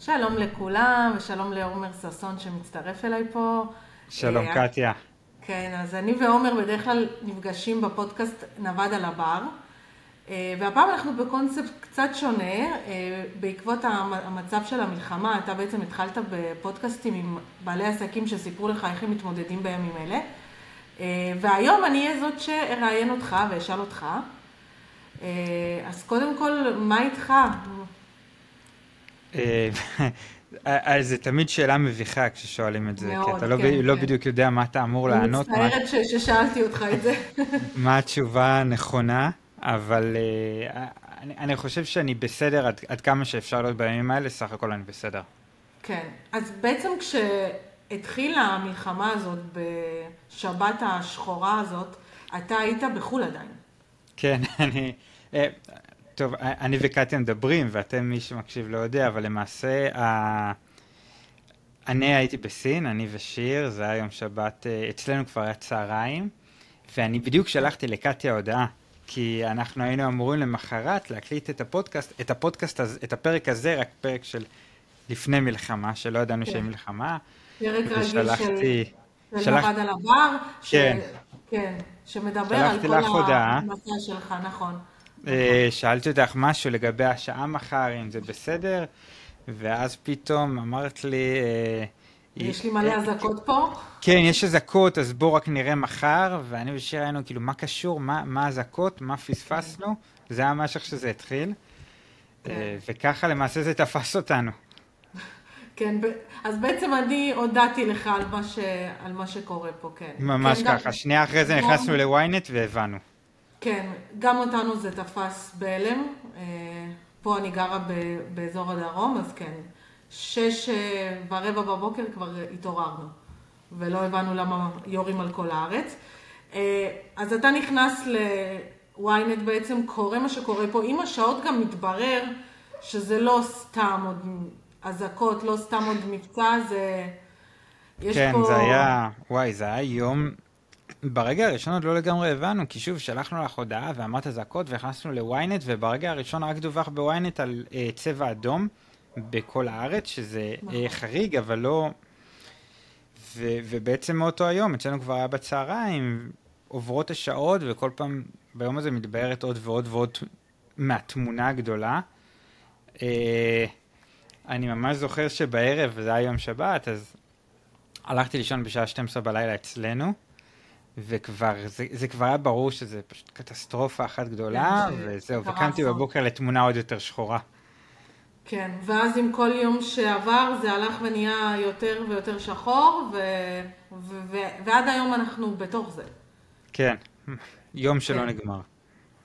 שלום לכולם, ושלום לעומר ששון שמצטרף אליי פה. שלום, אה, קטיה. כן, אז אני ועומר בדרך כלל נפגשים בפודקאסט נווד על הבר, אה, והפעם אנחנו בקונספט קצת שונה, אה, בעקבות המ- המצב של המלחמה, אתה בעצם התחלת בפודקאסטים עם בעלי עסקים שסיפרו לך איך הם מתמודדים בימים אלה, אה, והיום אני אהיה זאת שאראיין אותך ואשאל אותך. אה, אז קודם כל, מה איתך? אה, אז זה תמיד שאלה מביכה כששואלים את זה, כי אתה לא, ב- כן, לא כן. בדיוק יודע מה אתה אמור אני לענות, מה, מצטערת ששאלתי אותך את זה. מה התשובה הנכונה, אבל אה, אני, אני חושב שאני בסדר עד, עד כמה שאפשר להיות בימים האלה, סך הכל אני בסדר. כן, אז בעצם כשהתחילה המלחמה הזאת, בשבת השחורה הזאת, אתה היית בחו"ל עדיין. כן, אני... טוב, אני וקטיה מדברים, ואתם, מי שמקשיב לא יודע, אבל למעשה, ה... אני הייתי בסין, אני ושיר, זה היה יום שבת, אה, אצלנו כבר היה צהריים, ואני בדיוק שלחתי לקטיה הודעה, כי אנחנו היינו אמורים למחרת להקליט את הפודקאסט, את הפודקאסט הזה, את הפרק הזה, רק פרק של לפני מלחמה, שלא ידענו כן. שיהיה מלחמה, פרק רגיל של... שלח- על הבר, ש... כן. כן, שמדבר על כל. המסע שלך, נכון. אה, שאלתי אותך משהו לגבי השעה מחר, אם זה בסדר, ואז פתאום אמרת לי... אה, יש לי אה, מלא אזעקות פה. כן, יש אזעקות, אז בואו רק נראה מחר, ואני ושיר היינו כאילו, מה קשור, מה האזעקות, מה פספסנו? זה היה ממש איך שזה התחיל, כן. אה, וככה למעשה זה תפס אותנו. כן. אז בעצם אני הודעתי לך על מה, ש... על מה שקורה פה, כן. ממש כן, גם- ככה. שנייה אחרי זה גם- נכנסנו ל-ynet והבנו. כן, גם אותנו זה תפס בהלם. אה, פה אני גרה באזור הדרום, אז כן. שש אה, ורבע בבוקר כבר התעוררנו, ולא הבנו למה יורים על כל הארץ. אה, אז אתה נכנס ל-ynet בעצם, קורה מה שקורה פה. עם השעות גם מתברר שזה לא סתם עוד אזעקות, לא סתם עוד מבצע, זה... יש כן, פה... זה היה, וואי, זה היה יום, ברגע הראשון עוד לא לגמרי הבנו, כי שוב, שלחנו לך הודעה ואמרת אזעקות והכנסנו ל-ynet, וברגע הראשון רק דווח ב-ynet על אה, צבע אדום בכל הארץ, שזה. אה, חריג, אבל לא... ו- ובעצם מאותו היום, אצלנו כבר היה בצהריים, עוברות השעות, וכל פעם ביום הזה מתבהרת עוד ועוד ועוד מהתמונה הגדולה. אה, אני ממש זוכר שבערב, וזה היה יום שבת, אז הלכתי לישון בשעה 12 בלילה אצלנו, וכבר, זה, זה כבר היה ברור שזה פשוט קטסטרופה אחת גדולה, כן, וזהו, וקמתי. בבוקר לתמונה עוד יותר שחורה. כן, ואז עם כל יום שעבר זה הלך ונהיה יותר ויותר שחור, ו... ו... ו... ועד היום אנחנו בתוך זה. כן, יום שלא כן. נגמר.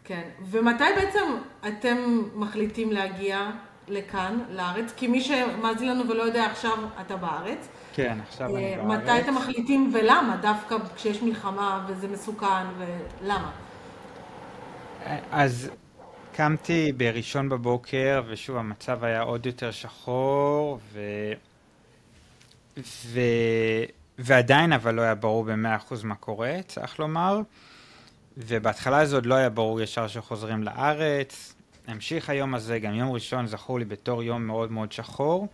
כן, ומתי בעצם אתם מחליטים להגיע לכאן, לארץ? כי מי שמאזין לנו ולא יודע עכשיו, אתה בארץ. כן, עכשיו אני אה, בארץ. מתי אתם מחליטים ולמה? דווקא כשיש מלחמה וזה מסוכן, ולמה? אז קמתי בראשון בבוקר, ושוב, המצב היה עוד יותר שחור, ו... ו... ועדיין אבל לא היה ברור במאה אחוז מה קורה, צריך לומר. ובהתחלה זה עוד לא היה ברור ישר שחוזרים לארץ. המשיך היום הזה, גם יום ראשון זכור לי בתור יום מאוד מאוד שחור.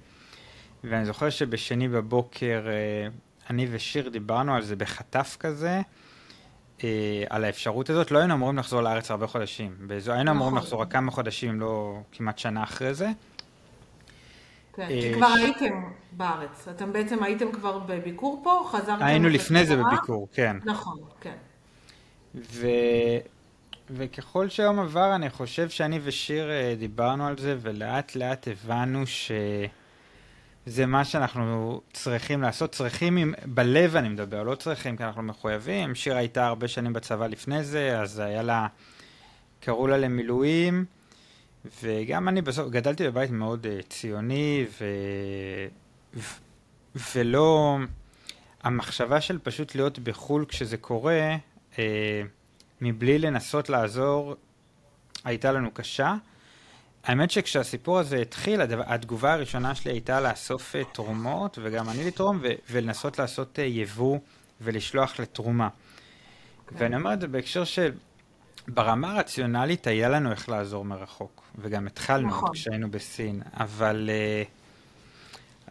ואני זוכר שבשני בבוקר אה, אני ושיר דיברנו על זה בחטף כזה, אה, על האפשרות הזאת. לא היינו אמורים לחזור לארץ הרבה חודשים. באזור, היינו אמורים נכון. לחזור רק כמה חודשים, לא כמעט שנה אחרי זה. כן, אה, כי כבר ש- הייתם בארץ. אתם בעצם הייתם כבר בביקור פה, חזרתם... היינו לפני זה? בביקור, כן. נכון, כן. ו... וככל שהיום עבר, אני חושב שאני ושיר דיברנו על זה, ולאט לאט הבנו שזה מה שאנחנו צריכים לעשות. צריכים, עם... בלב אני מדבר, לא צריכים כי אנחנו מחויבים. שיר הייתה הרבה שנים בצבא לפני זה, אז היה לה, קראו לה למילואים, וגם אני בסוף, גדלתי בבית מאוד uh, ציוני, ו... ו... ולא... המחשבה של פשוט להיות בחו"ל כשזה קורה, אה, מבלי לנסות לעזור, הייתה לנו קשה. האמת שכשהסיפור הזה התחיל, הדבר, התגובה הראשונה שלי הייתה לאסוף אה, תרומות, וגם אני לתרום, ו- ולנסות לעשות אה, יבוא ולשלוח לתרומה. כן. ואני אומר את זה בהקשר של, ברמה הרציונלית היה לנו איך לעזור מרחוק, וגם התחלנו נכון. כשהיינו בסין, אבל... אה,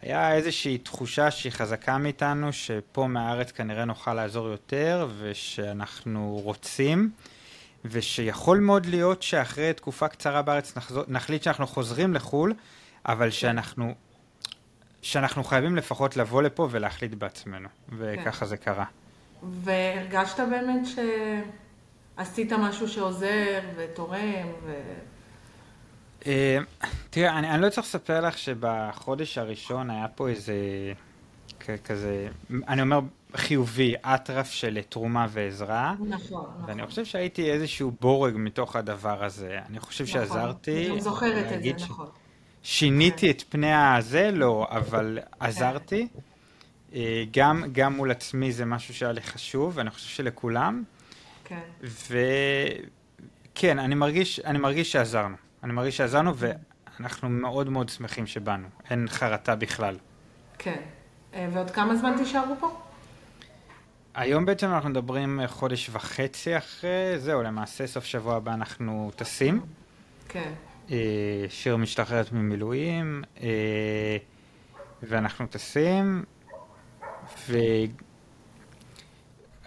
היה איזושהי תחושה שהיא חזקה מאיתנו, שפה מהארץ כנראה נוכל לעזור יותר, ושאנחנו רוצים, ושיכול מאוד להיות שאחרי תקופה קצרה בארץ נחזור, נחליט שאנחנו חוזרים לחו"ל, אבל. שאנחנו, שאנחנו חייבים לפחות לבוא לפה ולהחליט בעצמנו, וככה כן. זה קרה. והרגשת באמת שעשית משהו שעוזר ותורם ו... אה, תראה, אני, אני לא צריך לספר לך שבחודש הראשון היה פה איזה כזה, אני אומר חיובי, אטרף של תרומה ועזרה. נכון, נכון. ואני חושב שהייתי איזשהו בורג מתוך הדבר הזה. אני חושב נכון, שעזרתי. אני זוכרת את זה, נכון. שיניתי את פני הזה? לא, אבל עזרתי. אה, גם, גם מול עצמי זה משהו שהיה לי חשוב, ואני חושב שלכולם. כן. וכן, אני מרגיש, אני מרגיש שעזרנו. אני מרגיש שעזרנו, ואנחנו מאוד מאוד שמחים שבאנו. אין חרטה בכלל. כן. אה, ועוד כמה זמן תישארו פה? היום בעצם אנחנו מדברים אה, חודש וחצי אחרי, זהו, למעשה סוף שבוע הבא אנחנו טסים. כן. אה, שיר משתחררת ממילואים, ואנחנו טסים, ו...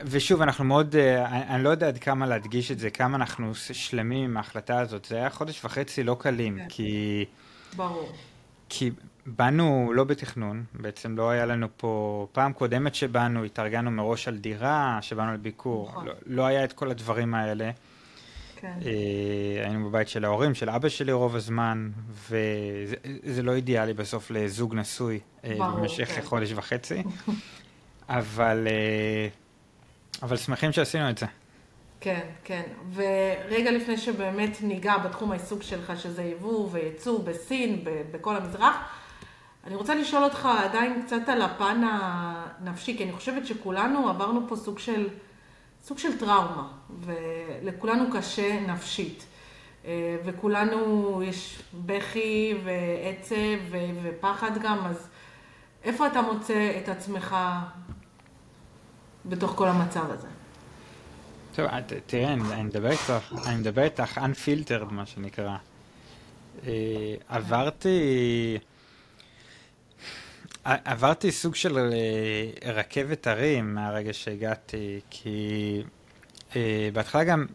ושוב, אנחנו מאוד, אני לא יודע עד כמה להדגיש את זה, כמה אנחנו שלמים עם ההחלטה הזאת. זה היה חודש וחצי לא קלים, כן. כי... ברור. כי באנו לא בתכנון, בעצם לא היה לנו פה, פעם קודמת שבאנו, התארגנו מראש על דירה, שבאנו לביקור, נכון. לא, לא היה את כל הדברים האלה. כן. אה, היינו בבית של ההורים, של אבא שלי רוב הזמן, וזה לא אידיאלי בסוף לזוג נשוי אה, במשך כן. חודש וחצי, אבל, אה, אבל שמחים שעשינו את זה. כן, כן. ורגע לפני שבאמת ניגע בתחום העיסוק שלך, שזה יבוא וייצוא בסין, בכל המזרח, אני רוצה לשאול אותך עדיין קצת על הפן הנפשי, כי אני חושבת שכולנו עברנו פה סוג של, סוג של טראומה, ולכולנו קשה נפשית. אה, וכולנו, יש בכי ועצב ופחד גם, אז איפה אתה מוצא את עצמך בתוך כל המצב הזה? טוב, תראה, אני מדבר איתך, אני מדבר איתך unfiltered, מה שנקרא. אה, עברתי... עברתי סוג של אה, רכבת הרים מהרגע שהגעתי, כי אה, בהתחלה גם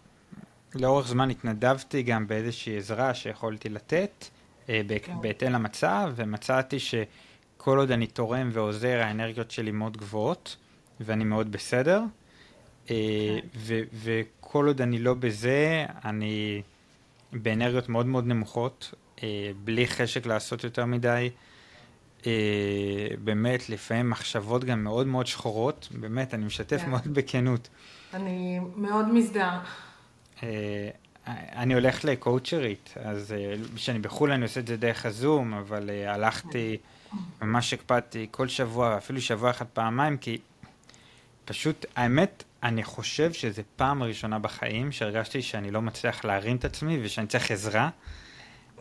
לאורך זמן התנדבתי גם באיזושהי עזרה שיכולתי לתת אה, כן. בהתאם למצב, ומצאתי שכל עוד אני תורם ועוזר, האנרגיות שלי מאוד גבוהות, ואני מאוד בסדר. כן. וכל עוד אני לא בזה, אני באנרגיות מאוד מאוד נמוכות, בלי חשק לעשות יותר מדי. אה, באמת, לפעמים מחשבות גם מאוד מאוד שחורות, באמת, אני משתף כן. מאוד בכנות. אני מאוד מזדהה. אה, אני הולך לקואוצ'רית, אז כשאני אה, בחו"ל אני עושה את זה דרך הזום, אבל אה, הלכתי, ממש הקפדתי כל שבוע, אפילו שבוע אחד פעמיים, כי פשוט, האמת, אני חושב שזו פעם ראשונה בחיים שהרגשתי שאני לא מצליח להרים את עצמי ושאני צריך עזרה.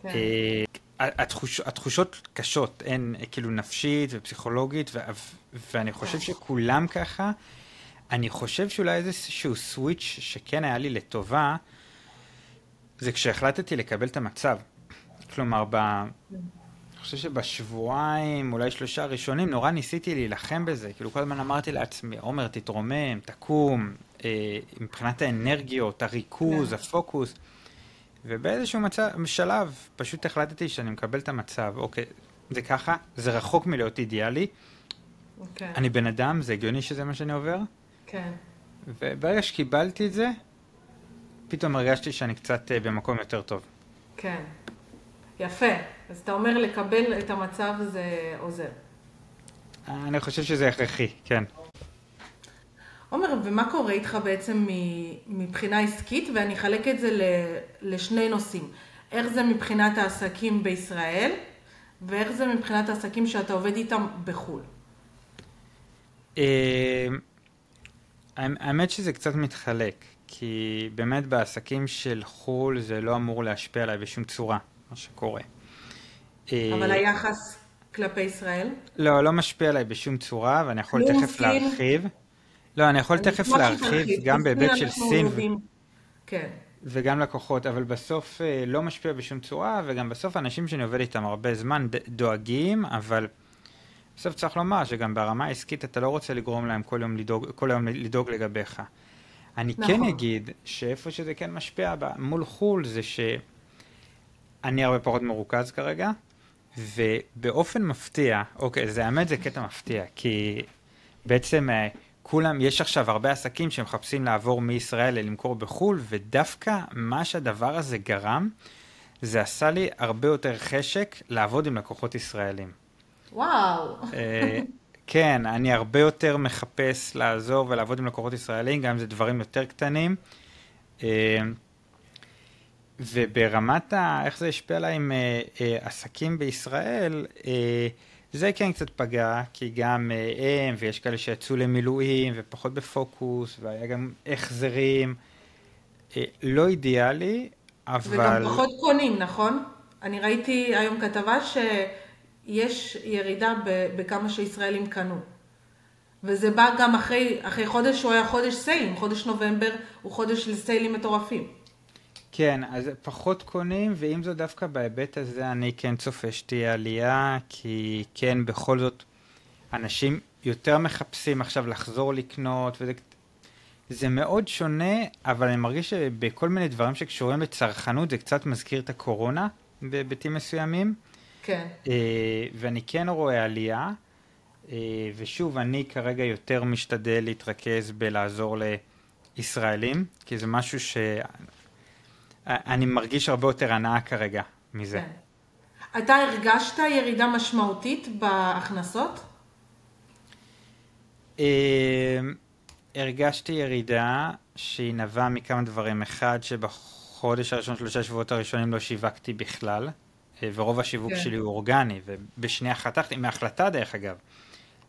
כן. אה, התחוש, התחושות קשות, אין, כאילו נפשית ופסיכולוגית, ו, ואני חושב שכולם ככה. אני חושב שאולי איזשהו סוויץ' שכן היה לי לטובה, זה כשהחלטתי לקבל את המצב. כלומר, ב... אני חושב שבשבועיים, אולי שלושה ראשונים, נורא ניסיתי להילחם בזה. כאילו, כל הזמן אמרתי לעצמי, עומר, תתרומם, תקום, אה, מבחינת האנרגיות, הריכוז, כן. הפוקוס. ובאיזשהו מצב, שלב פשוט החלטתי שאני מקבל את המצב, אוקיי, זה ככה, זה רחוק מלהיות אידיאלי. אוקיי. אני בן אדם, זה הגיוני שזה מה שאני עובר. כן. וברגע שקיבלתי את זה, פתאום הרגשתי שאני קצת uh, במקום יותר טוב. כן. יפה. אז אתה אומר לקבל את המצב זה עוזר. אני חושב שזה הכרחי, כן. עומר, ומה קורה איתך בעצם מבחינה עסקית? ואני אחלק את זה לשני נושאים. איך זה מבחינת העסקים בישראל, ואיך זה מבחינת העסקים שאתה עובד איתם בחו"ל. אה, האמת שזה קצת מתחלק, כי באמת בעסקים של חו"ל זה לא אמור להשפיע עליי בשום צורה, מה שקורה. אבל היחס כלפי ישראל? לא, לא משפיע עליי בשום צורה, ואני יכול תכף להרחיב. לא, אני יכול תכף להרחיב גם בהיבט של סין. כן. וגם לקוחות, אבל בסוף אה, לא משפיע בשום צורה, וגם בסוף אנשים שאני עובד איתם הרבה זמן דואגים, אבל בסוף צריך לומר שגם ברמה העסקית אתה לא רוצה לגרום להם כל יום לדאוג, כל יום לדאוג לגביך. אני כן נכון. כן אגיד שאיפה שזה כן משפיע מול חו"ל זה שאני הרבה פחות מרוכז כרגע, ובאופן מפתיע, אוקיי, זה האמת זה קטע מפתיע, כי בעצם אה, כולם, יש עכשיו הרבה עסקים שמחפשים לעבור מישראל למכור בחו"ל, ודווקא מה שהדבר הזה גרם, זה עשה לי הרבה יותר חשק לעבוד עם לקוחות ישראלים. וואו. אה, כן, אני הרבה יותר מחפש לעזור ולעבוד עם לקוחות ישראלים, גם אם זה דברים יותר קטנים. אה, וברמת ה... איך זה השפיע עליי עם אה, עסקים בישראל, זה כן קצת פגע, כי גם הם, ויש כאלה שיצאו למילואים ופחות בפוקוס, והיה גם החזרים. לא אידיאלי, אבל... וגם פחות קונים, נכון? אני ראיתי היום כתבה שיש ירידה בכמה שישראלים קנו. וזה בא גם אחרי, אחרי חודש שהוא היה חודש סיילים, חודש נובמבר הוא חודש לסיילים מטורפים. כן, אז פחות קונים, ואם זו דווקא בהיבט הזה, אני כן צופה שתהיה עלייה, כי כן, בכל זאת, אנשים יותר מחפשים עכשיו לחזור לקנות, וזה זה מאוד שונה, אבל אני מרגיש שבכל מיני דברים שקשורים לצרכנות זה קצת מזכיר את הקורונה בהיבטים מסוימים. כן. אה, ואני כן רואה עלייה, אה, ושוב, אני כרגע יותר משתדל להתרכז בלעזור לישראלים, כי זה משהו שאני מרגיש הרבה יותר הנאה כרגע מזה. כן. אתה הרגשת ירידה משמעותית בהכנסות? אה, הרגשתי ירידה שהיא נבעה מכמה דברים. אחד, שבחודש הראשון, שלושה שבועות הראשונים לא שיווקתי בכלל, אה, ורוב השיווק כן. שלי הוא אורגני, ובשנייה חתכתי, מהחלטה דרך אגב.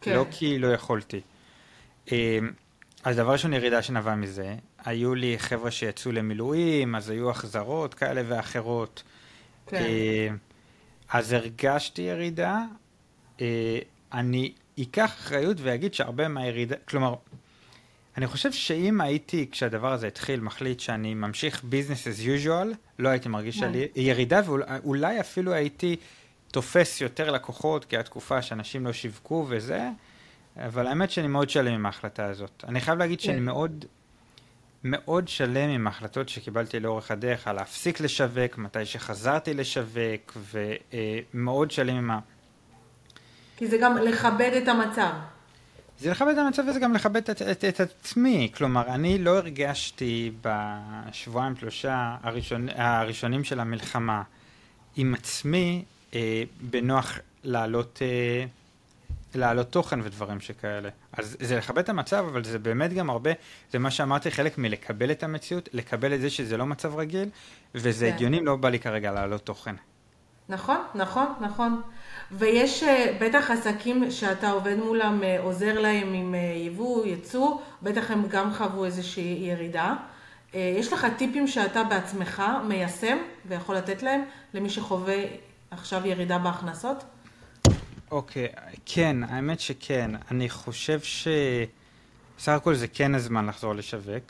כן. לא כי לא יכולתי. אה, אז דבר ראשון, ירידה שנבעה מזה. היו לי חבר'ה שיצאו למילואים, אז היו החזרות כאלה ואחרות. כן. אה, אז הרגשתי ירידה. אני אקח אחריות ואגיד שהרבה מהירידה, כלומר, אני חושב שאם הייתי, כשהדבר הזה התחיל, מחליט שאני ממשיך business as usual, לא הייתי מרגיש על ירידה, ואולי אפילו הייתי תופס יותר לקוחות, כי התקופה שאנשים לא שיווקו וזה, אבל האמת שאני מאוד שלם עם ההחלטה הזאת. אני חייב להגיד שאני כן. מאוד, מאוד שלם עם ההחלטות שקיבלתי לאורך הדרך, על להפסיק לשווק, מתי שחזרתי לשווק, ומאוד שלם עם ה... כי זה גם לכבד את המצב. זה לכבד את המצב וזה גם לכבד את, את, את עצמי. כלומר, אני לא הרגשתי בשבועיים שלושה הראשון, הראשונים של המלחמה עם עצמי אה, בנוח להעלות, אה, להעלות תוכן ודברים שכאלה. אז זה לכבד את המצב, אבל זה באמת גם הרבה, זה מה שאמרתי, חלק מלקבל את המציאות, לקבל את זה שזה לא מצב רגיל, וזה כן. הגיוני, לא בא לי כרגע להעלות תוכן. נכון, נכון, נכון. ויש אה, בטח עסקים שאתה עובד מולם, אה, עוזר להם עם אה, יבוא, יצוא, בטח הם גם חוו איזושהי ירידה. יש לך טיפים שאתה בעצמך מיישם ויכול לתת להם למי שחווה עכשיו ירידה בהכנסות? אוקיי, okay, כן, האמת שכן. אני חושב שסך הכל זה כן הזמן לחזור לשווק,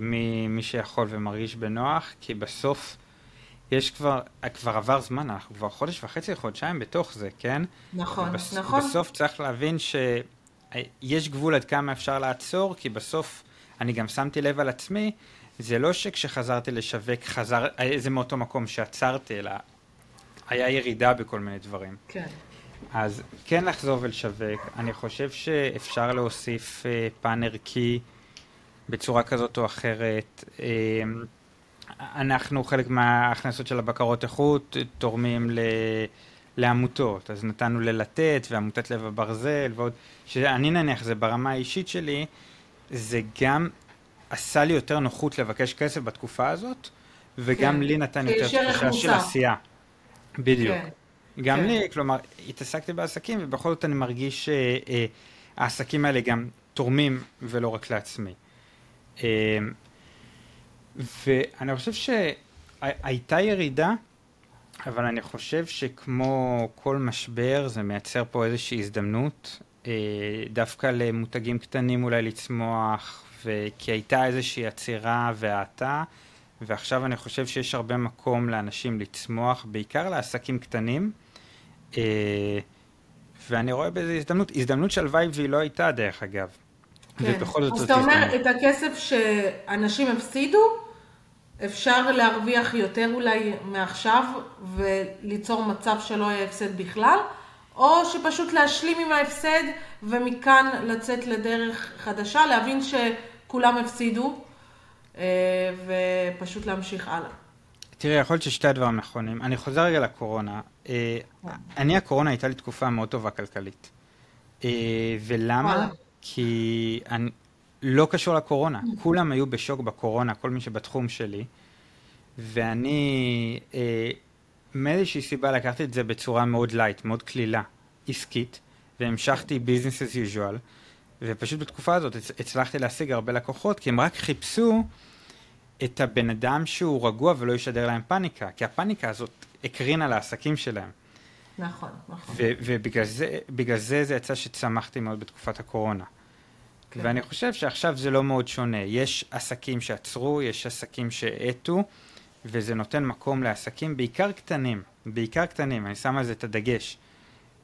ממי שיכול ומרגיש בנוח, כי בסוף... יש כבר, כבר עבר זמן, אנחנו כבר חודש וחצי, חודשיים בתוך זה, כן? נכון, ובס, נכון. בסוף צריך להבין שיש גבול עד כמה אפשר לעצור, כי בסוף, אני גם שמתי לב על עצמי, זה לא שכשחזרתי לשווק, חזר, זה מאותו מקום שעצרתי, אלא היה ירידה בכל מיני דברים. כן. אז כן לחזור ולשווק, אני חושב שאפשר להוסיף uh, פן ערכי בצורה כזאת או אחרת. Uh, אנחנו חלק מההכנסות של הבקרות איכות תורמים ל... לעמותות, אז נתנו ללתת ועמותת לב הברזל ועוד, שאני נניח זה ברמה האישית שלי, זה גם עשה לי יותר נוחות לבקש כסף בתקופה הזאת, וגם כן. לי נתן יותר תחושה של עשייה. בדיוק. כן. גם כן. לי, כלומר, התעסקתי בעסקים ובכל זאת אני מרגיש שהעסקים אה, האלה גם תורמים ולא רק לעצמי. אה, ואני חושב שהייתה ירידה, אבל אני חושב שכמו כל משבר זה מייצר פה איזושהי הזדמנות, אה, דווקא למותגים קטנים אולי לצמוח, כי הייתה איזושהי עצירה והאטה, ועכשיו אני חושב שיש הרבה מקום לאנשים לצמוח, בעיקר לעסקים קטנים. אה, ואני רואה בזה הזדמנות, הזדמנות שהלוואי והיא לא הייתה דרך אגב. כן. ובכל זאת אז אתה אומר, את הכסף שאנשים הפסידו, אפשר להרוויח יותר אולי מעכשיו וליצור מצב שלא יהיה הפסד בכלל, או שפשוט להשלים עם ההפסד ומכאן לצאת לדרך חדשה, להבין שכולם הפסידו אה, ופשוט להמשיך הלאה. תראי, יכול להיות ששתי הדברים נכונים. אני חוזר רגע לקורונה. אה, אני, הקורונה הייתה לי תקופה מאוד טובה כלכלית. אה, ולמה? כי אני, לא קשור לקורונה. כולם היו בשוק בקורונה, כל מי שבתחום שלי. ואני, אה, מאיזושהי סיבה לקחתי את זה בצורה מאוד light, מאוד קלילה, עסקית, והמשכתי business as usual, ופשוט בתקופה הזאת הצלחתי להשיג הרבה לקוחות, כי הם רק חיפשו את הבן אדם שהוא רגוע ולא ישדר להם פאניקה, כי הפאניקה הזאת הקרינה לעסקים שלהם. נכון, נכון. ובגלל זה, זה זה יצא שצמחתי מאוד בתקופת הקורונה. כן. ואני חושב שעכשיו זה לא מאוד שונה. יש עסקים שעצרו, יש עסקים שהאטו, וזה נותן מקום לעסקים, בעיקר קטנים, בעיקר קטנים, אני שם על זה את הדגש.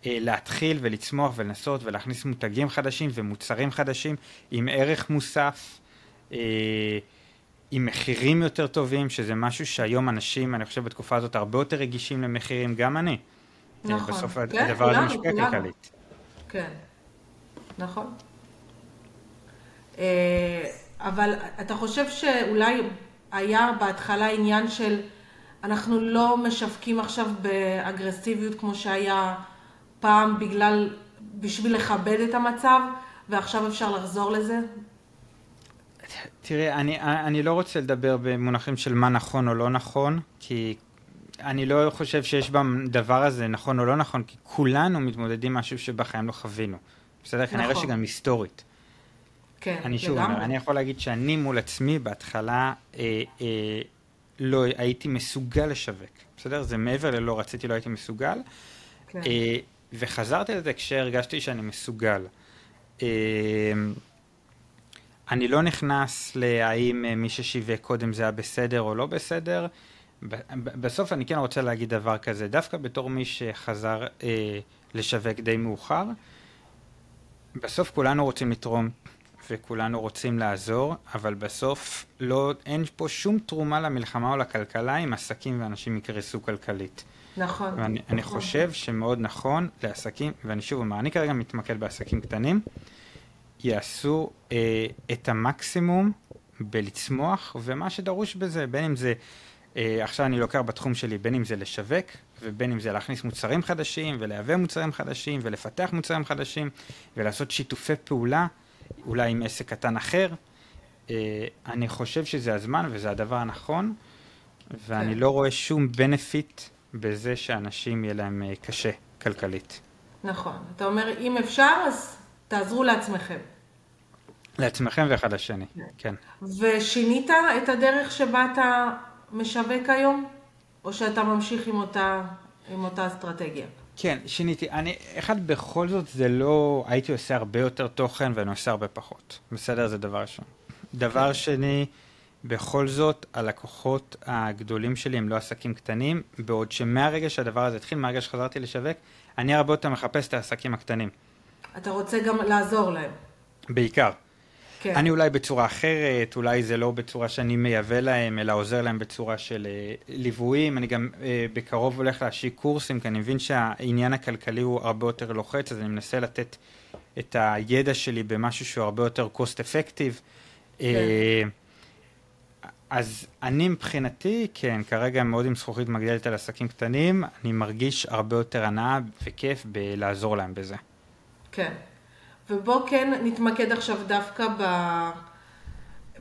אה, להתחיל ולצמוח ולנסות ולהכניס מותגים חדשים ומוצרים חדשים עם ערך מוסף, אה, עם מחירים יותר טובים, שזה משהו שהיום אנשים, אני חושב בתקופה הזאת, הרבה יותר רגישים למחירים, גם אני. אה, נכון. בסוף כן, הדבר הזה משפיע כלכלית. כן, נכון. אבל אתה חושב שאולי היה בהתחלה עניין של אנחנו לא משווקים עכשיו באגרסיביות כמו שהיה פעם בגלל, בשביל לכבד את המצב, ועכשיו אפשר לחזור לזה? תראי, אני, אני לא רוצה לדבר במונחים של מה נכון או לא נכון, כי אני לא חושב שיש בדבר הזה נכון או לא נכון, כי כולנו מתמודדים משהו שבחיים לא חווינו. בסדר? נכון. כנראה שגם היסטורית. כן, אני שוב אומר, אני יכול להגיד שאני מול עצמי בהתחלה אה, אה, לא הייתי מסוגל לשווק, בסדר? זה מעבר ללא רציתי, לא הייתי מסוגל. כן. אה, וחזרתי לזה כשהרגשתי שאני מסוגל. אה, אני לא נכנס להאם מי ששיווק קודם זה היה בסדר או לא בסדר. בסוף אני כן רוצה להגיד דבר כזה, דווקא בתור מי שחזר אה, לשווק די מאוחר, בסוף כולנו רוצים לתרום וכולנו רוצים לעזור, אבל בסוף לא, אין פה שום תרומה למלחמה או לכלכלה אם עסקים ואנשים יקרסו כלכלית. נכון. ואני נכון. אני חושב שמאוד נכון לעסקים, ואני שוב אומר, אני כרגע מתמקד בעסקים קטנים, יעשו אה, את המקסימום בלצמוח, ומה שדרוש בזה, בין אם זה, אה, עכשיו אני לוקח בתחום שלי, בין אם זה לשווק, ובין אם זה להכניס מוצרים חדשים, ולייבא מוצרים חדשים, ולפתח מוצרים חדשים, ולעשות שיתופי פעולה. אולי עם עסק קטן אחר. אה, אני חושב שזה הזמן וזה הדבר הנכון, ואני כן. לא רואה שום בנפיט בזה שאנשים יהיה להם אה, קשה כלכלית. נכון. אתה אומר, אם אפשר, אז תעזרו לעצמכם. לעצמכם ואחד לשני, כן. ושינית את הדרך שבה אתה משווק היום? או שאתה ממשיך עם אותה, עם אותה אסטרטגיה? כן, שיניתי. אני, אחד, בכל זאת זה לא, הייתי עושה הרבה יותר תוכן ואני עושה הרבה פחות. בסדר? זה דבר ראשון. דבר כן. שני, בכל זאת, הלקוחות הגדולים שלי הם לא עסקים קטנים, בעוד שמהרגע שהדבר הזה התחיל, מהרגע שחזרתי לשווק, אני הרבה יותר מחפש את העסקים הקטנים. אתה רוצה גם לעזור להם. בעיקר. כן. אני אולי בצורה אחרת, אולי זה לא בצורה שאני מייבא להם, אלא עוזר להם בצורה של אה, ליוויים. אני גם אה, בקרוב הולך להשיק קורסים, כי אני מבין שהעניין הכלכלי הוא הרבה יותר לוחץ, אז אני מנסה לתת את הידע שלי במשהו שהוא הרבה יותר cost effective. כן. אה, אז אני מבחינתי, כן, כרגע מאוד עם זכוכית מגדלת על עסקים קטנים, אני מרגיש הרבה יותר הנאה וכיף בלעזור להם בזה. כן. ובוא כן נתמקד עכשיו דווקא ב...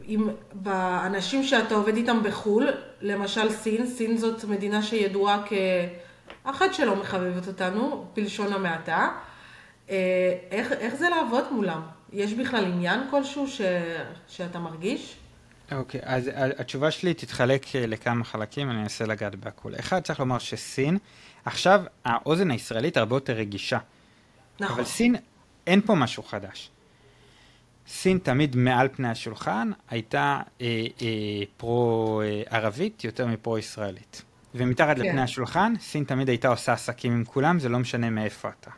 עם, באנשים שאתה עובד איתם בחו"ל, למשל סין, סין זאת מדינה שידועה כאחת שלא מחבבת אותנו, בלשון המעטה. אה, איך, איך זה לעבוד מולם? יש בכלל עניין כלשהו ש, שאתה מרגיש? אוקיי, okay, אז התשובה שלי תתחלק אה, לכמה חלקים, אני אנסה לגעת בהכול. אחד, צריך לומר שסין, עכשיו האוזן הישראלית הרבה יותר רגישה. נכון. אבל סין אין פה משהו חדש. סין תמיד מעל פני השולחן הייתה אה, אה, פרו-ערבית יותר מפרו-ישראלית. ומתחת כן. לפני השולחן, סין תמיד הייתה עושה עסקים עם כולם, זה לא משנה מאיפה אתה,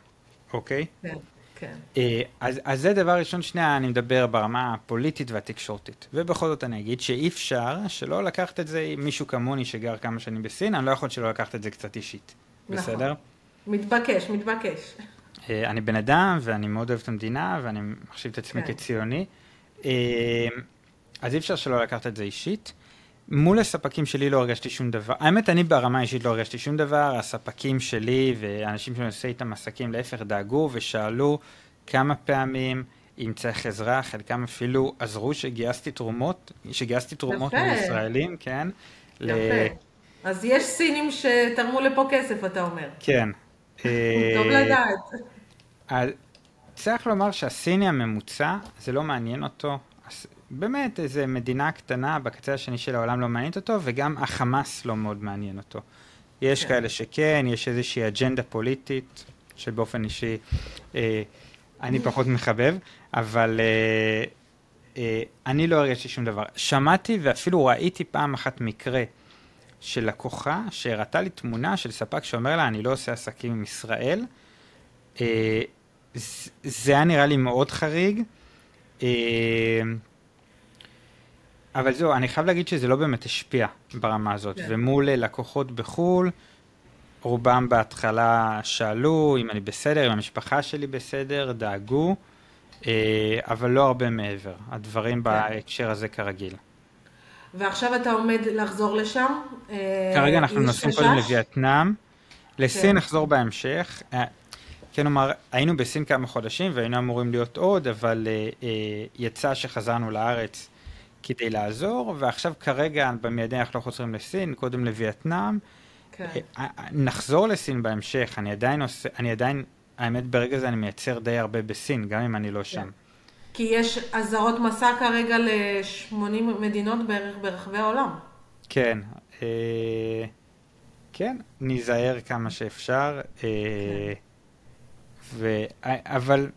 אוקיי? כן, כן. אה, אז, אז זה דבר ראשון, שנייה, אני מדבר ברמה הפוליטית והתקשורתית. ובכל זאת אני אגיד שאי אפשר שלא לקחת את זה מישהו כמוני שגר כמה שנים בסין, אני לא יכול שלא לקחת את זה קצת אישית. נכון. בסדר? מתבקש, מתבקש. אה, אני בן אדם ואני מאוד אוהב את המדינה ואני מחשיב את עצמי כן. כציוני. אה, אז אי אפשר שלא לקחת את זה אישית. מול הספקים שלי לא הרגשתי שום דבר. האמת, אני ברמה האישית לא הרגשתי שום דבר. הספקים שלי ואנשים שאני עושה איתם עסקים, להפך, דאגו ושאלו כמה פעמים אם צריך עזרה, חלקם אפילו עזרו שגייסתי תרומות, שגייסתי תרומות יפה. מישראלים, כן. ל- יפה. אז יש סינים שתרמו לפה כסף, אתה אומר. כן. טוב אה, לדעת. אז צריך לומר שהסיני הממוצע, זה לא מעניין אותו. באמת, איזה מדינה קטנה בקצה השני של העולם לא מעניינת אותו, וגם החמאס לא מאוד מעניין אותו. יש כן. כאלה שכן, יש איזושהי אג'נדה פוליטית, שבאופן אישי אה, אני פחות מחבב, אבל אה, אה, אני לא הרגשתי שום דבר. שמעתי ואפילו ראיתי פעם אחת מקרה של לקוחה שהראתה לי תמונה של ספק שאומר לה, אני לא עושה עסקים עם ישראל. אה, זה היה נראה לי מאוד חריג. אה, אבל זהו, אני חייב להגיד שזה לא באמת השפיע ברמה הזאת. כן. ומול אה, לקוחות בחו"ל, רובם בהתחלה שאלו אם אני בסדר, אם המשפחה שלי בסדר, דאגו, אבל לא הרבה מעבר. הדברים בהקשר הזה כרגיל. ועכשיו אתה עומד לחזור לשם? כרגע אנחנו נוסעים? קודם לווייטנאם, לסין כן. נחזור בהמשך. כן, נאמר, היינו בסין כמה חודשים והיינו אמורים להיות עוד, אבל אה, אה, יצא שחזרנו לארץ כדי לעזור, ועכשיו כרגע במיידי אנחנו לא חוזרים לסין, קודם לווייטנאם. כן. אה, נחזור לסין בהמשך, אני עדיין עושה, אני עדיין, האמת ברגע זה אני מייצר די הרבה בסין, גם אם אני לא שם. כי יש אזהרות מסע כרגע ל-80 מדינות בערך ברחבי העולם. כן, אה, כן, ניזהר כמה שאפשר, אה, ו, אה, אבל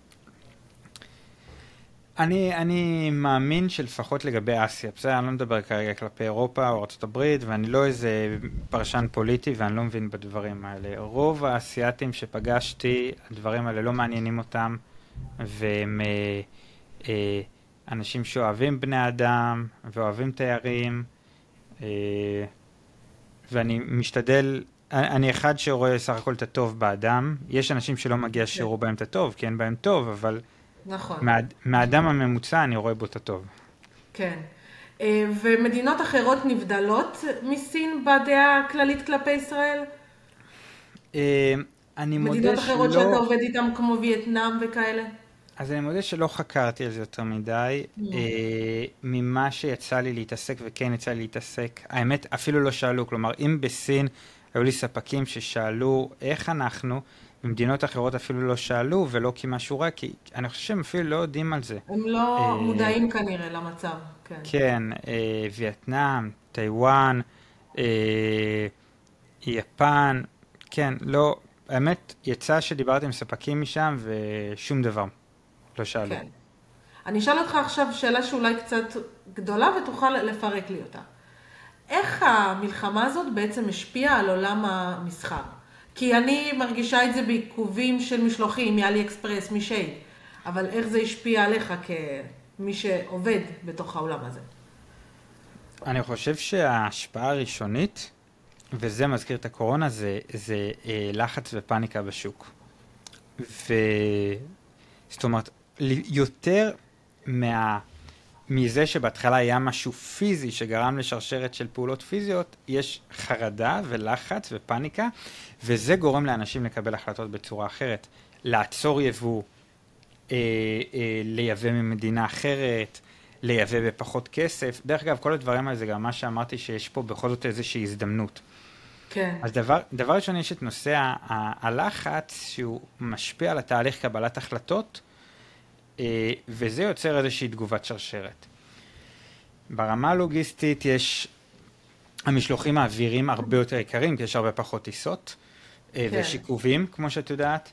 אני, אני מאמין שלפחות לגבי אסיה, בסדר, אני לא מדבר כרגע כלפי אירופה או ארה"ב, ואני לא איזה פרשן פוליטי ואני לא מבין בדברים האלה. רוב האסייתים שפגשתי, הדברים האלה לא מעניינים אותם, והם אה, אה, אנשים שאוהבים בני אדם ואוהבים תיירים. אה, ואני משתדל, אני אחד שרואה סך הכל את הטוב באדם. יש אנשים שלא מגיע שיראו בהם את הטוב, כי אין בהם טוב, אבל נכון. מה, מהאדם הממוצע אני רואה בו את הטוב. כן. אה, ומדינות אחרות נבדלות מסין בדעה הכללית כלפי ישראל? אה, אני מודה מדינות אחרות שאתה שלא, עובד איתן כמו וייטנאם וכאלה? אז אני מודה שלא חקרתי על זה יותר מדי. אה, ממה שיצא לי להתעסק, וכן יצא לי להתעסק, האמת, אפילו לא שאלו, כלומר, אם בסין היו לי ספקים ששאלו איך אנחנו, במדינות אחרות אפילו לא שאלו ולא כי משהו רע, כי אני חושב שהם אפילו לא יודעים על זה. הם לא אה, מודעים כנראה למצב, כן. כן, אה, וייטנאם, טיוואן, אה, יפן, כן, לא, האמת, יצא שדיברתי עם ספקים משם ושום דבר לא שאלו. כן. אני אשאל אותך עכשיו שאלה שאולי קצת גדולה ותוכל לפרק לי אותה. איך המלחמה הזאת בעצם השפיעה על עולם המסחר? כי אני מרגישה את זה בעיכובים של משלוחים מאלי אקספרס, משייד, אבל איך זה השפיע עליך כמי שעובד בתוך העולם הזה? אני חושב שההשפעה הראשונית, וזה מזכיר את הקורונה, זה, זה אה, לחץ ופאניקה בשוק. ו... זאת אומרת, יותר מה... מזה שבהתחלה היה משהו פיזי שגרם לשרשרת של פעולות פיזיות, יש חרדה ולחץ ופאניקה, וזה גורם לאנשים לקבל החלטות בצורה אחרת. לעצור יבוא, אה, אה, לייבא ממדינה אחרת, לייבא בפחות כסף. דרך אגב, כל הדברים האלה זה גם מה שאמרתי שיש פה בכל זאת איזושהי הזדמנות. כן, אז דבר, דבר ראשון, יש את נושא ה- ה- הלחץ שהוא משפיע על התהליך קבלת החלטות, וזה יוצר איזושהי תגובת שרשרת. ברמה הלוגיסטית יש, המשלוחים האוויריים הרבה יותר יקרים, כי יש הרבה פחות טיסות, אה, כן. ויש עיכובים, כמו שאת יודעת.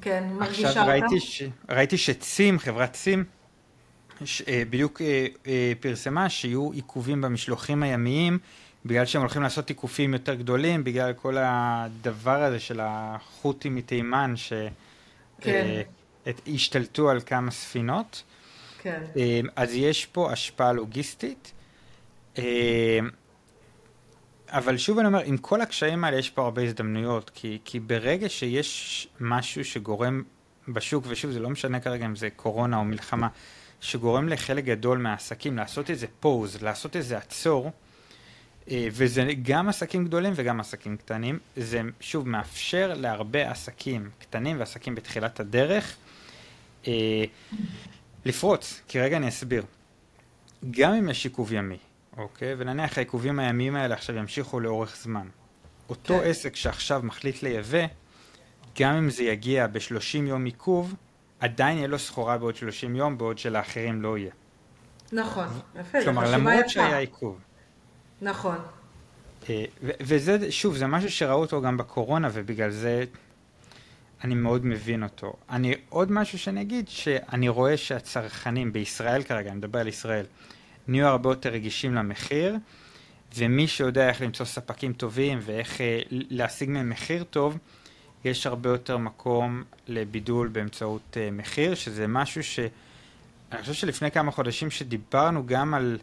כן, מרגישה עכשיו אותם. ראיתי, ש... ראיתי שצים, חברת צים, ש... אה, בדיוק אה, אה, פרסמה שיהיו עיכובים במשלוחים הימיים, בגלל שהם הולכים לעשות עיקופים יותר גדולים, בגלל כל הדבר הזה של החות'ים מתימן, כן. את, השתלטו על כמה ספינות. כן. אז יש פה השפעה לוגיסטית. אבל שוב אני אומר, עם כל הקשיים האלה יש פה הרבה הזדמנויות, כי, כי ברגע שיש משהו שגורם בשוק, ושוב זה לא משנה כרגע אם זה קורונה או מלחמה, שגורם לחלק גדול מהעסקים לעשות איזה פוז, לעשות איזה עצור, אה, וזה גם עסקים גדולים וגם עסקים קטנים, זה שוב מאפשר להרבה עסקים קטנים ועסקים בתחילת הדרך לפרוץ, כי רגע אני אסביר. גם אם יש עיכוב ימי, אוקיי? ונניח העיכובים הימיים האלה עכשיו ימשיכו לאורך זמן. אותו כן. עסק שעכשיו מחליט לייבא, גם אם זה יגיע ב-30 יום עיכוב, עדיין יהיה לו סחורה בעוד 30 יום, בעוד שלאחרים לא יהיה. נכון, יפה, כלומר, למרות שהיה עיכוב. נכון. אה, וזה, שוב, זה משהו שראו אותו גם בקורונה, ובגלל זה אני מאוד מבין אותו. אני, עוד משהו שאני אגיד, שאני רואה שהצרכנים בישראל כרגע, אני מדבר על ישראל, נהיו הרבה יותר רגישים למחיר, ומי שיודע איך למצוא ספקים טובים ואיך אה, להשיג מהם מחיר טוב, יש הרבה יותר מקום לבידול באמצעות אה, מחיר, שזה משהו ש... אני חושב שלפני כמה חודשים שדיברנו גם על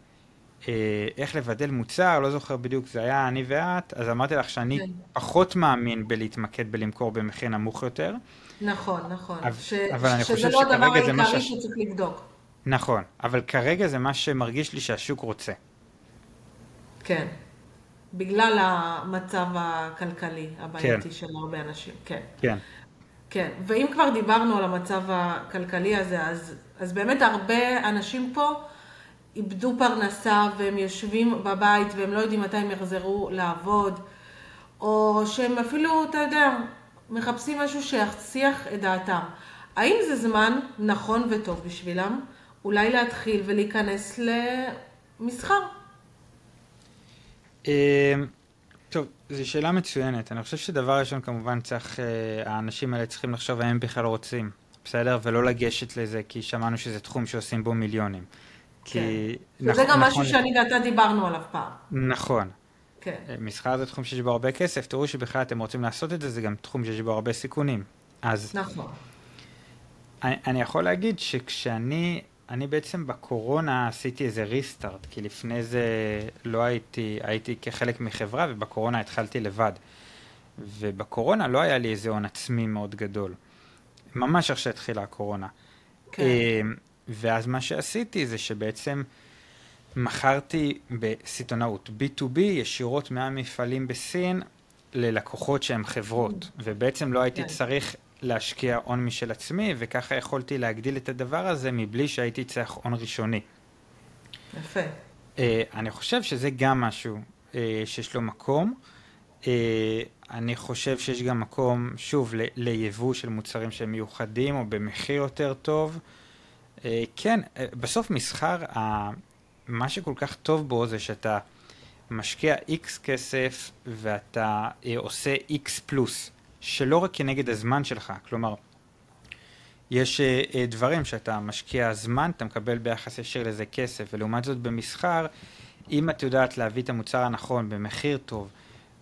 איך לבדל מוצר, לא זוכר בדיוק, זה היה אני ואת, אז אמרתי לך שאני כן. פחות מאמין בלהתמקד בלמכור במחיר נמוך יותר. נכון, נכון. אבל, ש... אבל אני חושב שכרגע זה מה שזה לא הדבר העיקרי שצריך לבדוק. נכון, אבל כרגע זה מה שמרגיש לי שהשוק רוצה. כן, בגלל המצב הכלכלי הבעייתי כן. של הרבה אנשים, כן. כן. כן, ואם כבר דיברנו על המצב הכלכלי הזה, אז, אז באמת הרבה אנשים פה איבדו פרנסה והם יושבים בבית והם לא יודעים מתי הם יחזרו לעבוד, או שהם אפילו, אתה יודע, מחפשים משהו שיחסיח את דעתם. האם זה זמן נכון וטוב בשבילם? אולי להתחיל ולהיכנס למסחר. אמ, טוב, זו שאלה מצוינת. אני חושב שדבר ראשון, כמובן, צריך, אה, האנשים האלה צריכים לחשוב האם בכלל רוצים, בסדר? ולא לגשת לזה, כי שמענו שזה תחום שעושים בו מיליונים. כי... נכון, גם משהו נכון, שאני ואתה דיברנו עליו פעם. נכון. כן. אה, מסחר זה תחום שיש בו הרבה כסף, תראו שבכלל אתם רוצים לעשות את זה, זה גם תחום שיש בו הרבה סיכונים. אז... נכון. אני, אני יכול להגיד שכשאני אני בעצם בקורונה עשיתי איזה ריסטארט, כי לפני זה לא הייתי, הייתי כחלק מחברה ובקורונה התחלתי לבד. ובקורונה לא היה לי איזה הון עצמי מאוד גדול. ממש איך שהתחילה הקורונה. כן. ואז מה שעשיתי זה שבעצם מכרתי בסיטונאות B2B ישירות מהמפעלים בסין ללקוחות שהם חברות, ובעצם לא הייתי כן. צריך להשקיע הון משל עצמי, וככה יכולתי להגדיל את הדבר הזה מבלי שהייתי צריך הון ראשוני. יפה. Uh, אני חושב שזה גם משהו uh, שיש לו מקום. Uh, אני חושב שיש גם מקום, שוב, ל- ליבוא של מוצרים שהם מיוחדים או במחיר יותר טוב. Uh, כן, uh, בסוף מסחר, מה שכל כך טוב בו זה שאתה משקיע איקס כסף ואתה uh, עושה איקס פלוס. שלא רק כנגד הזמן שלך, כלומר, יש דברים שאתה משקיע זמן, אתה מקבל ביחס ישיר לזה כסף, ולעומת זאת במסחר, אם את יודעת להביא את המוצר הנכון במחיר טוב,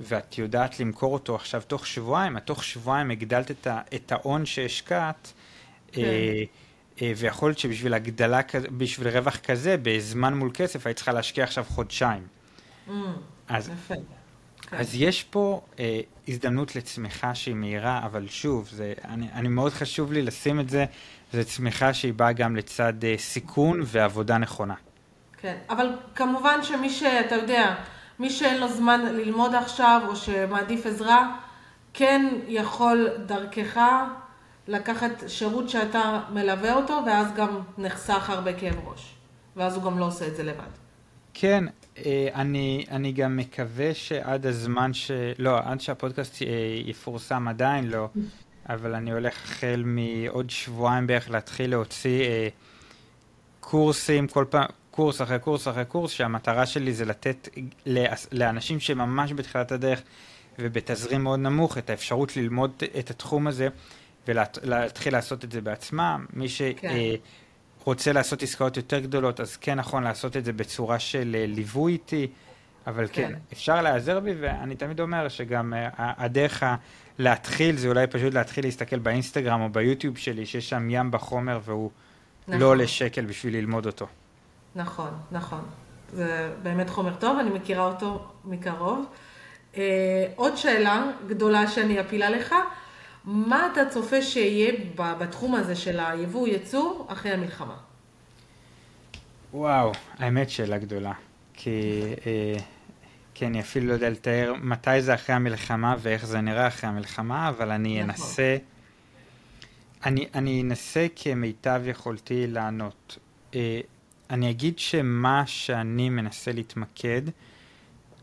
ואת יודעת למכור אותו עכשיו תוך שבועיים, את תוך שבועיים הגדלת את ההון שהשקעת, כן. אה, ויכול להיות שבשביל הגדלה, בשביל רווח כזה, בזמן מול כסף, היית צריכה להשקיע עכשיו חודשיים. Mm, אז, יפה. כן. אז יש פה אה, הזדמנות לצמיחה שהיא מהירה, אבל שוב, זה, אני, אני מאוד חשוב לי לשים את זה, זו צמיחה שהיא באה גם לצד אה, סיכון ועבודה נכונה. כן, אבל כמובן שמי שאתה יודע, מי שאין לו זמן ללמוד עכשיו, או שמעדיף עזרה, כן יכול דרכך לקחת שירות שאתה מלווה אותו, ואז גם נחסך הרבה כאב ראש. ואז הוא גם לא עושה את זה לבד. כן, אה, אני, אני גם מקווה שעד הזמן ש... לא, עד שהפודקאסט אה, יפורסם עדיין לא, אבל אני הולך החל מעוד שבועיים בערך להתחיל להוציא אה, קורסים, כל פעם, קורס אחרי קורס אחרי קורס, שהמטרה שלי זה לתת לאנשים שממש בתחילת הדרך ובתזרים מאוד נמוך את האפשרות ללמוד את התחום הזה ולהתחיל לעשות את זה בעצמם. מי ש... כן. אה, לעשות עסקאות יותר גדולות, אז כן נכון לעשות את זה בצורה של אה, ליווי איתי, אבל כן, כן. אפשר להיעזר בי, ואני תמיד אומר שגם אה, הדרך להתחיל זה אולי פשוט להתחיל להסתכל באינסטגרם או ביוטיוב שלי, שיש שם ים בחומר והוא נכון. לא עולה שקל בשביל ללמוד אותו. נכון, נכון. זה באמת חומר טוב, אני מכירה אותו מקרוב. עוד שאלה גדולה שאני אפילה לך, מה אתה צופה שיהיה בתחום הזה של היבוא ייצור אחרי המלחמה? וואו, האמת שאלה גדולה. כי, אה, כי אני אפילו לא יודע לתאר מתי זה אחרי המלחמה ואיך זה נראה אחרי המלחמה, אבל אני נכון. אנסה, אני, אני אנסה כמיטב יכולתי לענות. אה, אני אגיד שמה שאני מנסה להתמקד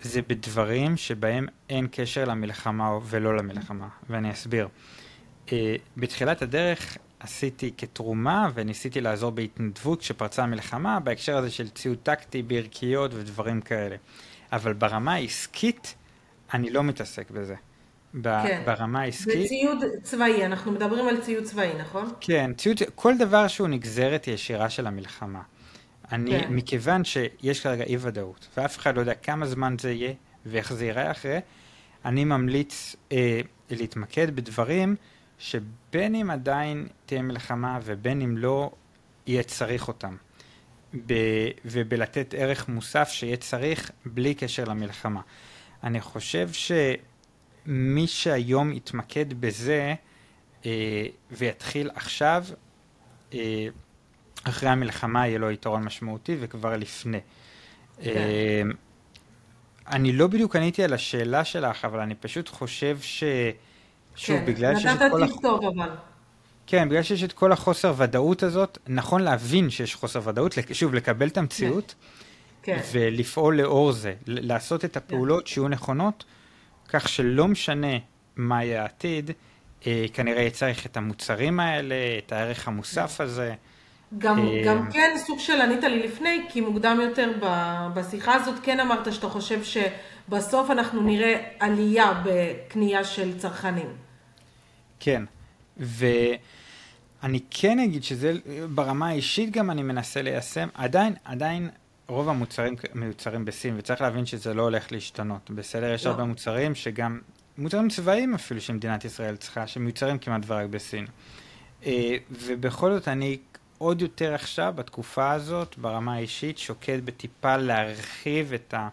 זה בדברים שבהם אין קשר למלחמה ולא למלחמה, ואני אסביר. אה, בתחילת הדרך עשיתי כתרומה וניסיתי לעזור בהתנדבות כשפרצה המלחמה בהקשר הזה של ציוד טקטי, ברכיות ודברים כאלה. אבל ברמה העסקית אני לא מתעסק בזה. ב- כן. ברמה העסקית... וציוד צבאי, אנחנו מדברים על ציוד צבאי, נכון? כן, ציוד, כל דבר שהוא נגזרת ישירה של המלחמה. אני, כן. מכיוון שיש כרגע אי ודאות, ואף אחד לא יודע כמה זמן זה יהיה ואיך זה ייראה אחרי, אני ממליץ אה, להתמקד בדברים שבין אם עדיין תהיה מלחמה ובין אם לא, יהיה צריך אותם. ב, ובלתת ערך מוסף שיהיה צריך בלי קשר למלחמה. אני חושב שמי שהיום יתמקד בזה, אה, ויתחיל עכשיו, אה, אחרי המלחמה יהיה לו יתרון משמעותי וכבר לפני. כן. אה, אני לא בדיוק עניתי על השאלה שלך, אבל אני פשוט חושב ש... שוב, כן. בגלל שיש את נתת כל... הח- טיפ טוב אבל. כן, בגלל שיש את כל החוסר ודאות הזאת, נכון להבין שיש חוסר ודאות, שוב, לקבל את המציאות, כן. ולפעול לאור זה, לעשות את הפעולות שיהיו נכונות, כך שלא משנה מה יהיה העתיד, אה, כנראה יהיה צריך את המוצרים האלה, את הערך המוסף הזה. גם, אה, גם כן סוג של ענית לי לפני, כי מוקדם יותר בשיחה הזאת כן אמרת שאתה חושב שבסוף אנחנו נראה עלייה בקנייה של צרכנים. כן, ואני כן אגיד שזה ברמה האישית גם אני מנסה ליישם, עדיין, עדיין רוב המוצרים מיוצרים בסין, וצריך להבין שזה לא הולך להשתנות, בסדר? יש לא. הרבה מוצרים שגם, מוצרים צבאיים אפילו שמדינת ישראל צריכה, שמיוצרים כמעט ורק בסין. אה, ובכל זאת אני עוד יותר עכשיו, בתקופה הזאת, ברמה האישית, שוקד בטיפה להרחיב את ה...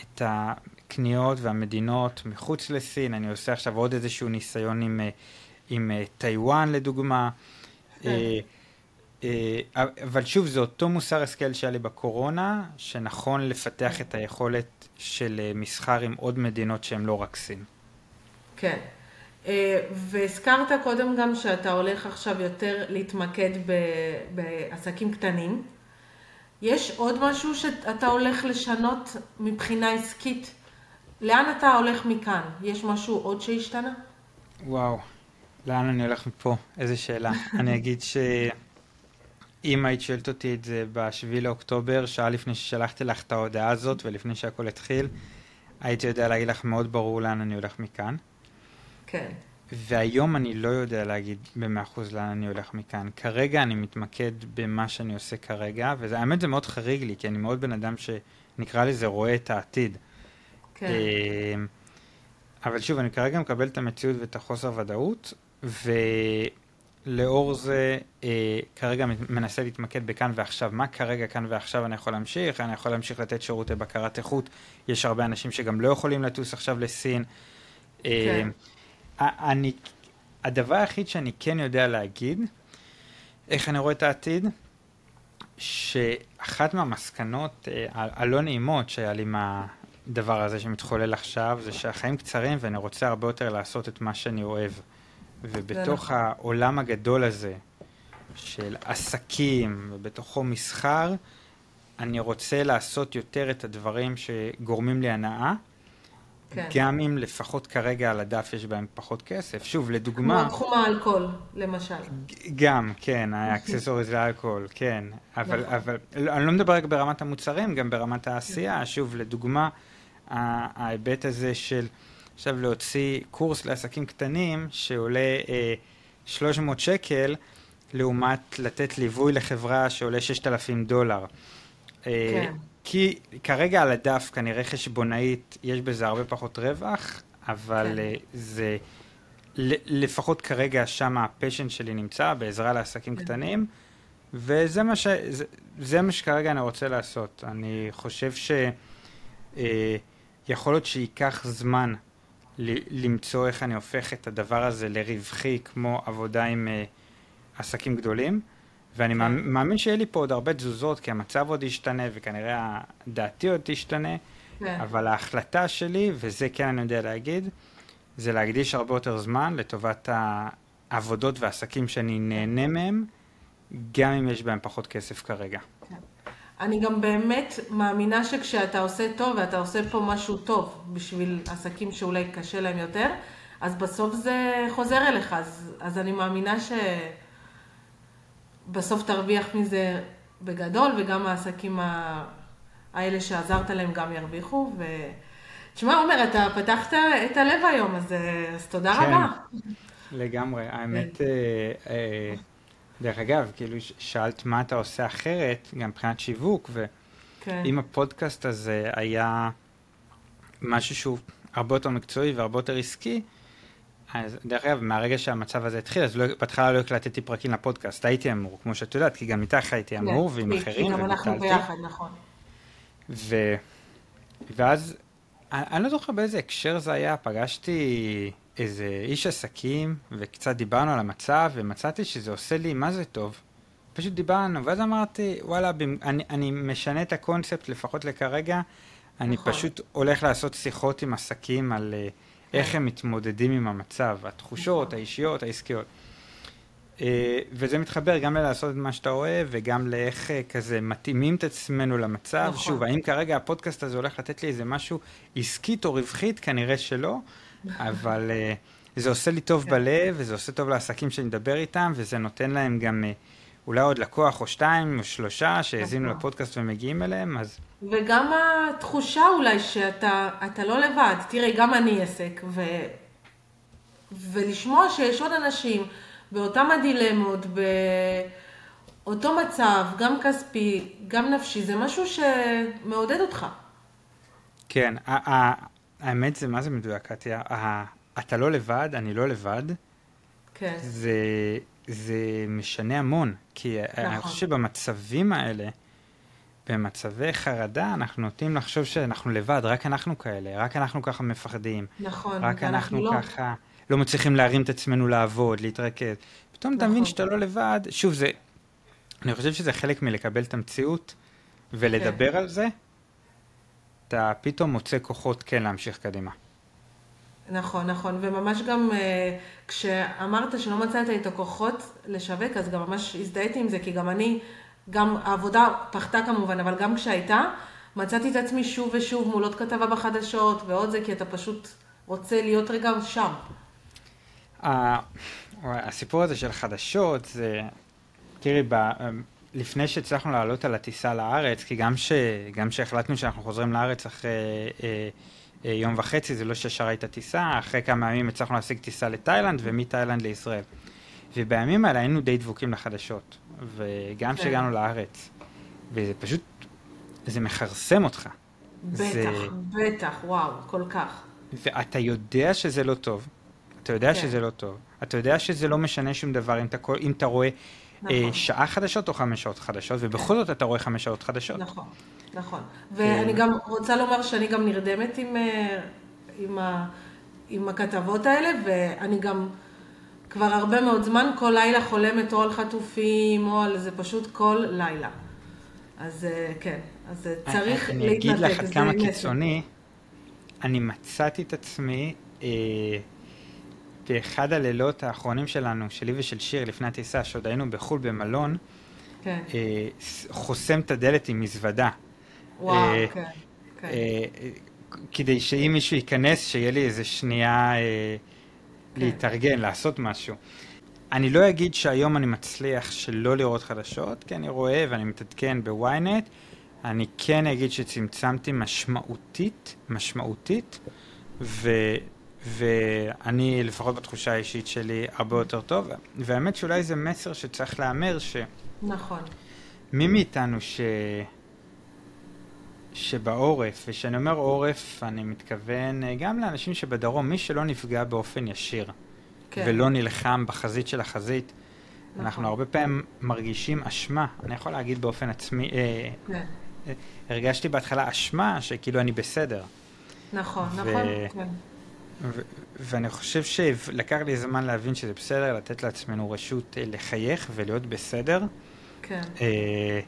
את הקניות והמדינות מחוץ לסין, אני עושה עכשיו עוד איזשהו ניסיון עם, אה, עם אה, טיוואן לדוגמה. כן. אה, אבל שוב, זה אותו מוסר השכל שהיה לי בקורונה, שנכון לפתח את היכולת של מסחר עם עוד מדינות שהן לא רק סין. כן. אה, והזכרת קודם גם שאתה הולך עכשיו יותר להתמקד בעסקים קטנים. יש עוד משהו שאתה הולך לשנות מבחינה עסקית? לאן אתה הולך מכאן? יש משהו עוד שהשתנה? וואו, לאן אני הולך מפה? איזה שאלה. אני אגיד שאם היית שואלת אותי את זה ב-7 לאוקטובר, שעה לפני ששלחתי לך את ההודעה הזאת ולפני שהכל התחיל, הייתי יודע להגיד לך מאוד ברור לאן אני הולך מכאן. כן. והיום אני לא יודע להגיד במאה אחוז לאן אני הולך מכאן. כרגע אני מתמקד במה שאני עושה כרגע, והאמת זה מאוד חריג לי, כי אני מאוד בן אדם שנקרא לזה רואה את העתיד. כן. אה, אבל שוב, אני כרגע מקבל את המציאות ואת החוסר ודאות, ולאור זה אה, כרגע מנסה להתמקד בכאן ועכשיו. מה כרגע כאן ועכשיו אני יכול להמשיך? אני יכול להמשיך לתת שירותי בקרת איכות. יש הרבה אנשים שגם לא יכולים לטוס עכשיו לסין. כן. אני, הדבר היחיד שאני כן יודע להגיד, איך אני רואה את העתיד, שאחת מהמסקנות אה, הלא נעימות שהיה לי מהדבר הזה שמתחולל עכשיו, זה שהחיים קצרים ואני רוצה הרבה יותר לעשות את מה שאני אוהב. ובתוך נכון. העולם הגדול הזה של עסקים ובתוכו מסחר, אני רוצה לעשות יותר את הדברים שגורמים לי הנאה, כן. גם אם לפחות כרגע על הדף יש בהם פחות כסף. שוב, כמו לדוגמה, תחום האלכוהול, למשל. גם, כן, האקססוריז לאלכוהול, כן. אבל, נכון. אבל, אני לא מדבר רק ברמת המוצרים, גם ברמת העשייה. שוב, לדוגמה, ההיבט הזה של עכשיו להוציא קורס לעסקים קטנים שעולה אה, 300 שקל, לעומת לתת ליווי לחברה שעולה 6,000 דולר. אה, כן. כי כרגע על הדף כנראה חשבונאית יש בזה הרבה פחות רווח, אבל כן. אה, זה לפחות כרגע שם הפשן שלי נמצא, בעזרה לעסקים כן. קטנים, וזה מה, ש, זה, זה מה שכרגע אני רוצה לעשות. אני חושב שיכול להיות שייקח זמן ל, למצוא איך אני הופך את הדבר הזה לרווחי כמו עבודה עם uh, עסקים גדולים. ואני כן. מאמין שיהיה לי פה עוד הרבה תזוזות, כי המצב עוד ישתנה, וכנראה דעתי עוד תשתנה, כן. אבל ההחלטה שלי, וזה כן אני יודע להגיד, זה להקדיש הרבה יותר זמן לטובת העבודות והעסקים שאני נהנה מהם, גם אם יש בהם פחות כסף כרגע. אני גם באמת מאמינה שכשאתה עושה טוב, ואתה עושה פה משהו טוב בשביל עסקים שאולי קשה להם יותר, אז בסוף זה חוזר אליך. אז, אז אני מאמינה שבסוף תרוויח מזה בגדול, וגם העסקים ה... האלה שעזרת להם גם ירוויחו. ו... תשמע, עומר, אתה פתחת את הלב היום, אז, אז תודה כן, רבה. לגמרי. האמת, אה, אה, דרך אגב, כאילו שאלת מה אתה עושה אחרת, גם מבחינת שיווק, כן, ואם הפודקאסט הזה היה משהו שהוא הרבה יותר מקצועי והרבה יותר עסקי, אז דרך אגב, מהרגע שהמצב הזה התחיל, אז לא, בהתחלה לא הקלטתי פרקים לפודקאסט, הייתי אמור, כמו שאת יודעת, כי גם איתך הייתי כן, אמור, ועם אחרים, גם אנחנו וביטלתי. ביחד, נכון. ו... ואז, אני, אני לא זוכר באיזה הקשר זה היה, פגשתי איזה איש עסקים, וקצת דיברנו על המצב, ומצאתי שזה עושה לי מה זה טוב. פשוט דיברנו, ואז אמרתי, וואלה, אני, אני משנה את הקונספט, לפחות לכרגע, אני נכון. פשוט הולך לעשות שיחות עם עסקים על אה, איך הם מתמודדים עם המצב, התחושות, נכון. האישיות, העסקיות. אה, וזה מתחבר גם ללעשות את מה שאתה אוהב, וגם לאיך אה, כזה מתאימים את עצמנו למצב. נכון. שוב, האם כרגע הפודקאסט הזה הולך לתת לי איזה משהו עסקית או רווחית? כנראה שלא, אבל אה, זה עושה לי טוב כן. בלב, וזה עושה טוב לעסקים שאני מדבר איתם, וזה נותן להם גם אולי עוד לקוח או שתיים או שלושה שהאזינו נכון. לפודקאסט ומגיעים אליהם, אז וגם התחושה אולי שאתה אתה לא לבד. תראה, גם אני עסק, ו... ולשמוע שיש עוד אנשים באותם הדילמות, באותו מצב, גם כספי, גם נפשי, זה משהו שמעודד אותך. כן, האמת זה מה זה מדויק, קטיה. אתה לא לבד, אני לא לבד. כן, זה, זה משנה המון, כי נכון. אני. חושב שבמצבים האלה, במצבי חרדה, אנחנו נוטים לחשוב שאנחנו לבד, רק אנחנו כאלה, רק אנחנו ככה מפחדים, נכון. רק אנחנו לא. ככה לא מצליחים להרים את עצמנו לעבוד, להתרכז. פתאום נכון. שאתה לא לבד, שוב, זה, אני חושב שזה חלק מלקבל את המציאות ולדבר כן. על זה, אתה פתאום מוצא כוחות כן להמשיך קדימה. נכון, נכון, וממש גם אה, כשאמרת שלא מצאת את הכוחות לשווק, אז גם ממש הזדהיתי עם זה, כי גם אני, גם העבודה פחתה כמובן, אבל גם כשהייתה, מצאתי את עצמי שוב ושוב מול עוד כתבה בחדשות ועוד זה, כי אתה פשוט רוצה להיות רגע שם. הסיפור הזה של חדשות זה, תראי, ב, לפני שהצלחנו לעלות על הטיסה לארץ, כי גם, ש, גם שהחלטנו שאנחנו חוזרים לארץ אחרי אה, אה, יום וחצי, זה לא שישר הייתה טיסה, אחרי כמה ימים הצלחנו להשיג טיסה לתאילנד ומתאילנד לישראל. ובימים האלה היינו די דבוקים לחדשות, וגם כן. כשהגענו לארץ, וזה פשוט, זה מכרסם אותך. בטח, זה- בטח, וואו, כל כך. ואתה יודע שזה לא טוב. אתה יודע כן. שזה לא טוב. אתה יודע שזה לא משנה שום דבר אם אתה, אם אתה רואה נכון. אה, שעה חדשות או חמש שעות חדשות, ובכל זאת אתה רואה חמש שעות חדשות. נכון, נכון. ואני גם רוצה לומר שאני גם נרדמת עם, אה, עם, ה, עם הכתבות האלה, ואני גם כבר הרבה מאוד זמן, כל לילה חולמת או על חטופים, או על זה פשוט כל לילה. אז אה, כן, אז אה, צריך אני אגיד להתנתק. לך עד כמה. קיצוני, אני מצאתי את עצמי אה, באחד הלילות האחרונים שלנו, שלי ושל שיר, לפני הטיסה, שעוד היינו בחו"ל במלון, כן, אה, חוסם את הדלת עם מזוודה. וואו, אה, כן, כן. אה, אה, כדי שאם מישהו ייכנס, שיהיה לי איזה שנייה אה, כן. להתארגן, לעשות משהו. אני לא אגיד שהיום אני מצליח שלא לראות חדשות, כי אני רואה ואני מתעדכן בוויינט. אני כן אגיד שצמצמתי משמעותית, משמעותית, ו, ואני, לפחות בתחושה האישית שלי, הרבה יותר טוב. והאמת שאולי זה מסר שצריך להמר, שמי נכון, מאיתנו ש... שבעורף, וכשאני אומר עורף, אני מתכוון גם לאנשים שבדרום, מי שלא נפגע באופן ישיר, כן. ולא נלחם בחזית של החזית, נכון. אנחנו הרבה פעמים מרגישים אשמה, אני יכול להגיד באופן עצמי, אה, כן. אה, הרגשתי בהתחלה אשמה שכאילו אני בסדר. נכון, ו- נכון, כן. ו- ואני חושב שלקח לי זמן להבין שזה בסדר, לתת לעצמנו רשות אה, לחייך ולהיות בסדר. כן. אה, אה,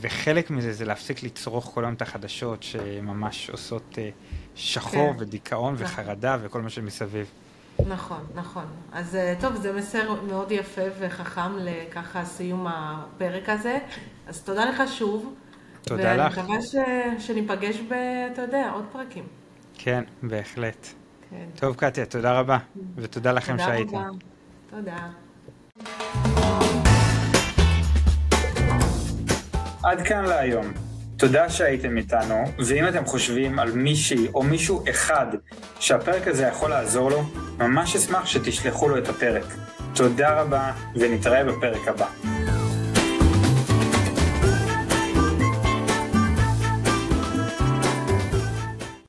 וחלק מזה זה להפסיק לצרוך כל היום את החדשות שממש עושות אה, שחור כן. ודיכאון נכון. וחרדה וכל מה שמסביב. נכון, נכון. אז אה, טוב, זה מסר מאוד יפה וחכם לככה סיום הפרק הזה. אז תודה לך שוב. תודה לך. ואני מקווה ש... שניפגש ב... אתה יודע, עוד פרקים. כן, בהחלט. כן. טוב, קטיה, תודה רבה, ותודה לכם שהייתם. תודה רבה. תודה. עד כאן להיום. תודה שהייתם איתנו, ואם אתם חושבים על מישהי או מישהו אחד שהפרק הזה יכול לעזור לו, ממש אשמח שתשלחו לו את הפרק. תודה רבה, ונתראה בפרק הבא.